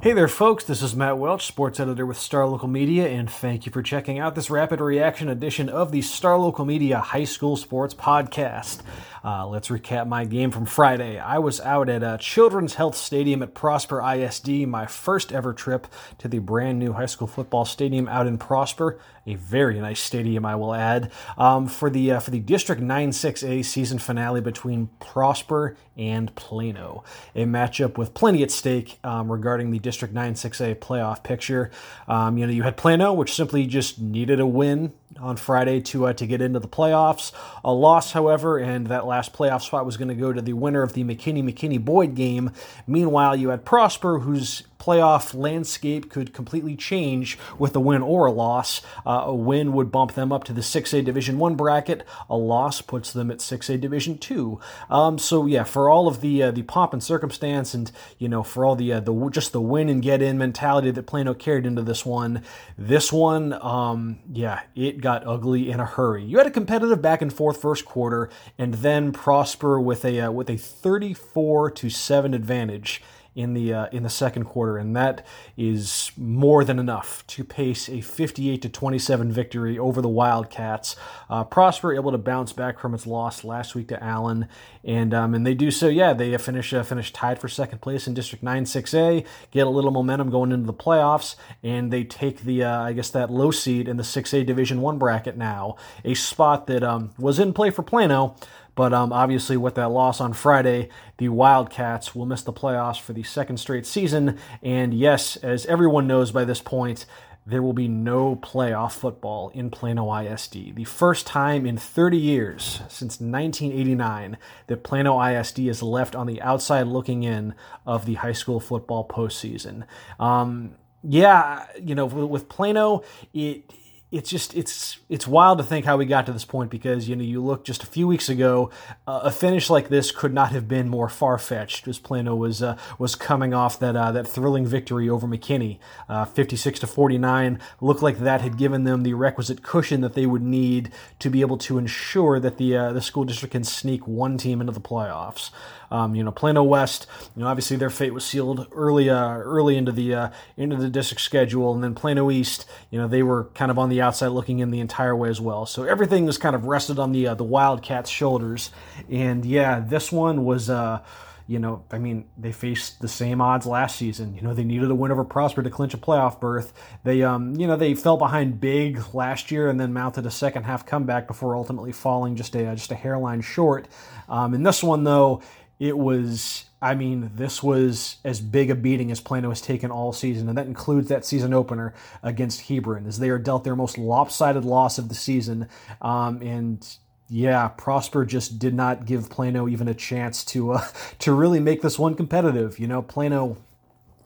Hey there, folks. This is Matt Welch, sports editor with Star Local Media, and thank you for checking out this rapid reaction edition of the Star Local Media High School Sports Podcast. Uh, let's recap my game from Friday. I was out at uh, Children's Health Stadium at Prosper ISD, my first ever trip to the brand new high school football stadium out in Prosper. A very nice stadium, I will add, um, for the uh, for the District 9-6A season finale between Prosper and Plano. A matchup with plenty at stake um, regarding the District 9-6A playoff picture. Um, you know, you had Plano, which simply just needed a win on Friday to uh, to get into the playoffs. A loss, however, and that last playoff spot was going to go to the winner of the McKinney McKinney Boyd game. Meanwhile, you had Prosper, whose playoff landscape could completely change with a win or a loss. A win would bump them up to the 6A Division 1 bracket. A loss puts them at 6A Division 2. Um, so yeah, for all of the uh, the pomp and circumstance and you know for all the uh, the just the win and get in mentality that Plano carried into this one, this one um, yeah, it got ugly in a hurry. You had a competitive back and forth first quarter and then Prosper with a uh, with a 34 to 7 advantage in the uh, in the second quarter, and that is more than enough to pace a 58 to 27 victory over the Wildcats. Uh, Prosper able to bounce back from its loss last week to Allen, and um, and they do so. Yeah, they finish uh, finish tied for second place in District 9 6A, get a little momentum going into the playoffs, and they take the uh, I guess that low seed in the 6A Division One bracket now, a spot that um, was in play for Plano. But um, obviously, with that loss on Friday, the Wildcats will miss the playoffs for the second straight season. And yes, as everyone knows by this point, there will be no playoff football in Plano ISD. The first time in 30 years, since 1989, that Plano ISD is left on the outside looking in of the high school football postseason. Um, yeah, you know, with Plano, it it's just it's it's wild to think how we got to this point because you know you look just a few weeks ago uh, a finish like this could not have been more far fetched as Plano was uh, was coming off that uh, that thrilling victory over McKinney. Uh, 56 to 49 looked like that had given them the requisite cushion that they would need to be able to ensure that the uh, the school district can sneak one team into the playoffs. Um, you know, Plano West, you know, obviously their fate was sealed early, uh, early into the into the district schedule, and then Plano East, you know, they were kind of on the outside looking in the entire way as well. So everything was kind of rested on the uh, the Wildcats' shoulders, and yeah, this one was. Uh, you know, I mean, they faced the same odds last season. You know, they needed a win over Prosper to clinch a playoff berth. They, um, you know, they fell behind big last year and then mounted a second half comeback before ultimately falling just a just a hairline short. Um, in this one, though, it was, I mean, this was as big a beating as Plano has taken all season, and that includes that season opener against Hebron, as they are dealt their most lopsided loss of the season. Um, and yeah, Prosper just did not give Plano even a chance to uh, to really make this one competitive. You know, Plano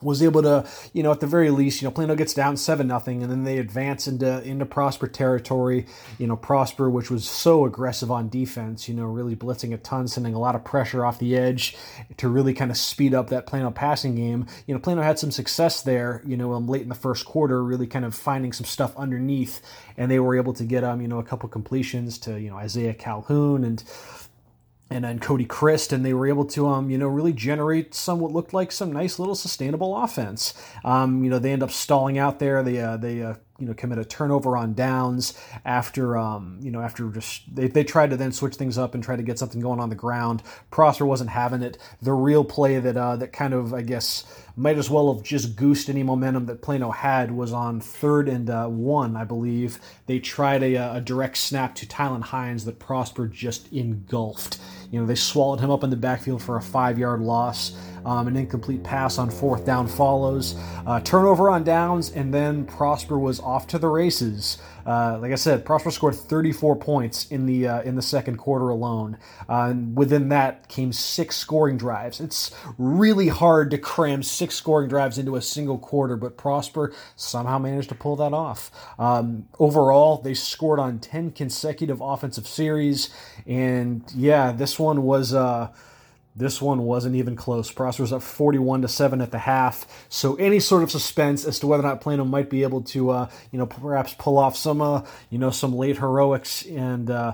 was able to, you know, at the very least, you know, Plano gets down seven nothing, and then they advance into into Prosper territory. You know, Prosper, which was so aggressive on defense, you know, really blitzing a ton, sending a lot of pressure off the edge to really kind of speed up that Plano passing game. You know, Plano had some success there, you know, um, late in the first quarter, really kind of finding some stuff underneath, and they were able to get um, you know, a couple completions to you know Isaiah Calhoun and and then Cody Christ, and they were able to, um, you know, really generate some what looked like some nice little sustainable offense. Um, you know, they end up stalling out there. They uh, they uh, you know commit a turnover on downs after um, you know after just they, they tried to then switch things up and try to get something going on the ground. Prosper wasn't having it. The real play that uh, that kind of I guess might as well have just goosed any momentum that Plano had was on third and uh, one, I believe. They tried a, a direct snap to Tylen Hines that Prosper just engulfed. You know, they swallowed him up in the backfield for a five yard loss. Um, an incomplete pass on fourth down follows. Uh, turnover on downs, and then Prosper was off to the races. Uh, like I said, Prosper scored 34 points in the uh, in the second quarter alone. Uh, and within that came six scoring drives. It's really hard to cram six scoring drives into a single quarter, but Prosper somehow managed to pull that off. Um, overall, they scored on 10 consecutive offensive series, and yeah, this one was. Uh, this one wasn't even close. Prosper was up 41 to 7 at the half. So any sort of suspense as to whether or not Plano might be able to, uh, you know, perhaps pull off some, uh, you know, some late heroics and, uh,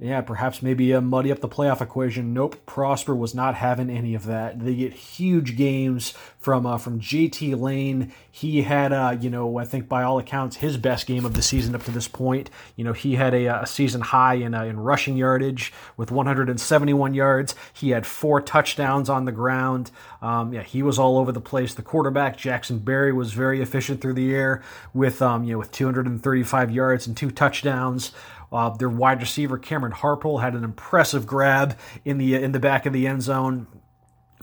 yeah, perhaps maybe uh, muddy up the playoff equation. Nope, Prosper was not having any of that. They get huge games from uh, from JT Lane. He had, uh, you know, I think by all accounts, his best game of the season up to this point. You know, he had a, a season high in uh, in rushing yardage with 171 yards. He had four touchdowns on the ground. Um, yeah, he was all over the place. The quarterback Jackson Berry was very efficient through the air with um, you know with 235 yards and two touchdowns. Uh, their wide receiver Cameron Harpole had an impressive grab in the in the back of the end zone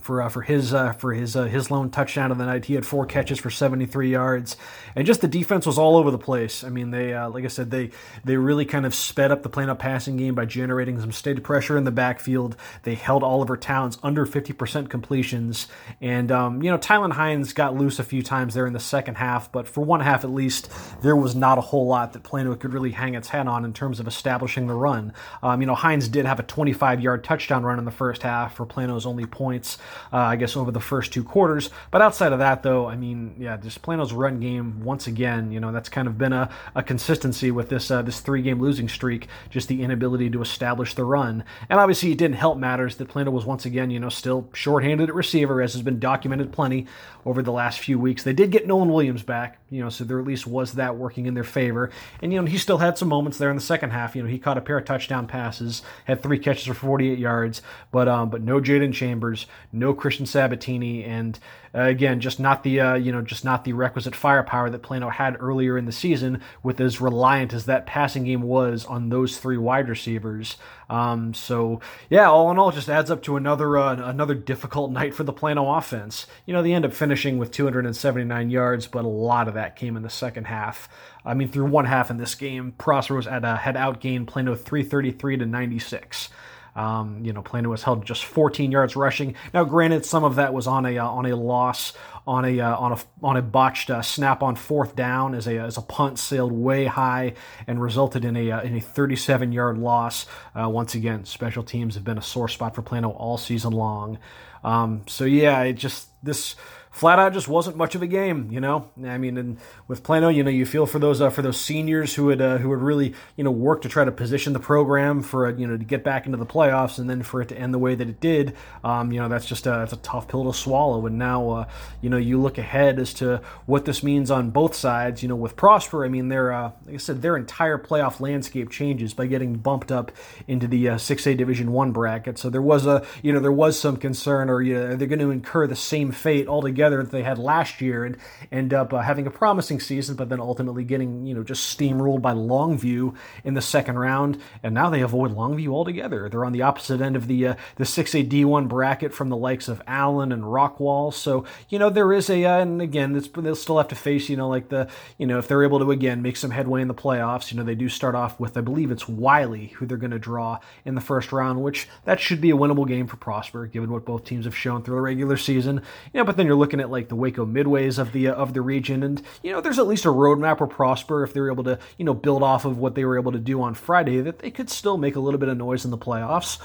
for uh, for his uh, for his uh, his lone touchdown of the night. He had four catches for 73 yards, and just the defense was all over the place. I mean, they uh, like I said, they they really kind of sped up the Plano passing game by generating some state pressure in the backfield. They held Oliver Towns under 50% completions, and um, you know Tylen Hines got loose a few times there in the second half, but for one half at least, there was not a whole lot that Plano could really hang its hat on in terms of establishing the run. Um, you know, Hines did have a 25 yard touchdown run in the first half for Plano's only points uh, I guess, over the first two quarters. But outside of that, though, I mean, yeah, just Plano's run game, once again, you know, that's kind of been a, a consistency with this, uh, this three game losing streak, just the inability to establish the run. And obviously, it didn't help matters that Plano was once again, you know, still shorthanded at receiver, as has been documented plenty over the last few weeks. They did get Nolan Williams back, you know, so there at least was that working in their favor. And, you know, he still had some moments there in the second half. You know, he caught a pair of touchdown passes, had three catches for 48 yards, but, um, but no Jaden Chambers, no Christian Sabatini, and uh, again, just not the uh, you know just not the requisite firepower that Plano had earlier in the season, with as reliant as that passing game was on those three wide receivers. Um, so yeah, all in all, just adds up to another uh, another difficult night for the Plano offense. You know, they end up finishing with 279 yards, but a lot of that came in the second half. I mean, through one half in this game, Prosper was at, uh, had outgained Plano 333 to 96. Um, you know, Plano was held just 14 yards rushing. Now, granted, some of that was on a uh, on a loss on a uh, on a on a botched uh, snap on fourth down as a as a punt sailed way high and resulted in a uh, in a 37 yard loss. Uh, once again, special teams have been a sore spot for Plano all season long. Um, so yeah, it just this flat out just wasn't much of a game, you know. I mean, and with Plano, you know, you feel for those uh, for those seniors who had uh, who had really you know worked to try to position the program for you know to get back into the playoffs, and then for it to end the way that it did. Um, you know, that's just a, a tough pill to swallow. And now, uh, you know, you look ahead as to what this means on both sides. You know, with Prosper, I mean, their uh, like I said, their entire playoff landscape changes by getting bumped up into the uh, six A Division One bracket. So there was a you know there was some concern, or you know, they're going to incur the same fate altogether together that they had last year and end up uh, having a promising season, but then ultimately getting, you know, just steamrolled by Longview in the second round. And now they avoid Longview altogether. They're on the opposite end of the uh, the 6A D1 bracket from the likes of Allen and Rockwall. So, you know, there is a, uh, and again, they'll still have to face, you know, like the, you know, if they're able to, again, make some headway in the playoffs, you know, they do start off with, I believe it's Wylie who they're going to draw in the first round, which that should be a winnable game for Prosper, given what both teams have shown through the regular season. You know, but then you're looking looking at like the Waco midways of the uh, of the region, and you know there's at least a roadmap where Prosper, if they're able to you know build off of what they were able to do on Friday, that they could still make a little bit of noise in the playoffs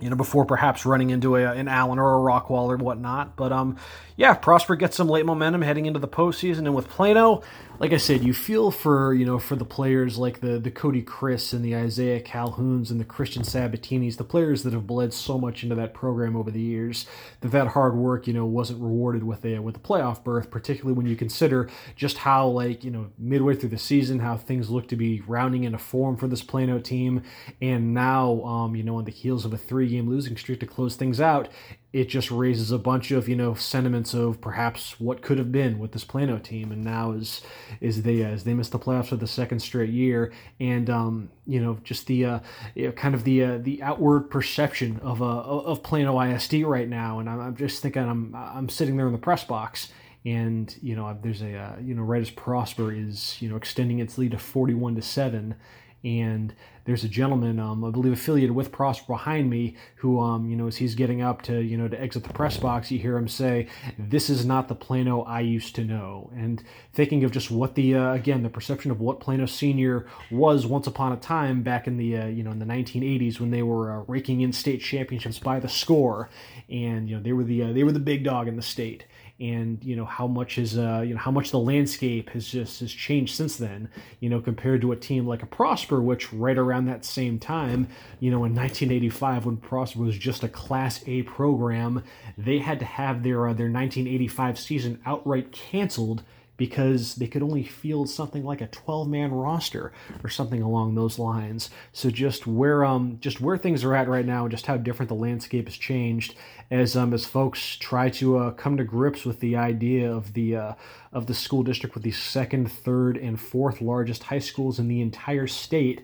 you know, before perhaps running into a, an Allen or a Rockwall or whatnot. But um, yeah, Prosper gets some late momentum heading into the postseason, and with Plano, like I said, you feel for you know for the players like the the Cody Chris and the Isaiah Calhouns and the Christian Sabatinis, the players that have bled so much into that program over the years. That that hard work, you know, wasn't rewarded with a with a playoff berth, particularly when you consider just how like you know midway through the season how things look to be rounding into form for this Plano team, and now um, you know on the heels of a three game losing streak to close things out, it just raises a bunch of you know sentiments of perhaps what could have been with this Plano team, and now is is they as they missed the playoffs for the second straight year, and um, you know just the uh, you know, kind of the uh, the outward perception of uh, of Plano ISD right now, and I'm, I'm just thinking I'm I'm sitting there in the press box. And you know, there's a uh, you know, right as Prosper is you know extending its lead to 41 to seven, and there's a gentleman, um, I believe, affiliated with Prosper behind me, who, um, you know, as he's getting up to, you know, to exit the press box, you hear him say, "This is not the Plano I used to know." And thinking of just what the, uh, again, the perception of what Plano Senior was once upon a time back in the, uh, you know, in the 1980s when they were uh, raking in state championships by the score, and you know, they were the, uh, they were the big dog in the state and you know how much is uh, you know how much the landscape has just has changed since then you know compared to a team like a prosper which right around that same time you know in 1985 when prosper was just a class a program they had to have their uh, their 1985 season outright canceled because they could only field something like a 12 man roster or something along those lines. So just where um just where things are at right now and just how different the landscape has changed as um as folks try to uh, come to grips with the idea of the uh, of the school district with the second, third, and fourth largest high schools in the entire state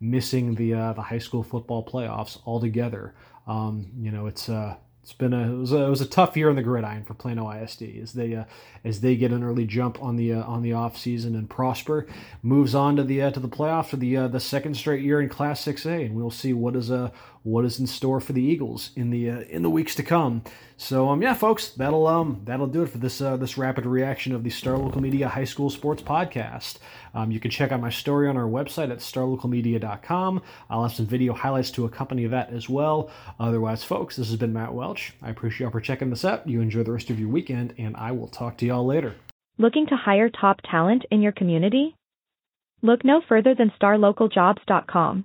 missing the uh, the high school football playoffs altogether. Um, you know, it's uh, it's been a it, was a it was a tough year on the gridiron for Plano ISD as they uh, as they get an early jump on the uh, on the off season and prosper. Moves on to the uh, to the playoff for the uh, the second straight year in Class 6A and we'll see what is uh what is in store for the Eagles in the uh, in the weeks to come. So um yeah, folks, that'll um that'll do it for this uh, this rapid reaction of the Star Local Media High School Sports Podcast. Um, you can check out my story on our website at starlocalmedia.com. I'll have some video highlights to accompany that as well. Otherwise, folks, this has been Matt Welch. I appreciate y'all for checking this out. You enjoy the rest of your weekend, and I will talk to y'all later. Looking to hire top talent in your community? Look no further than starlocaljobs.com.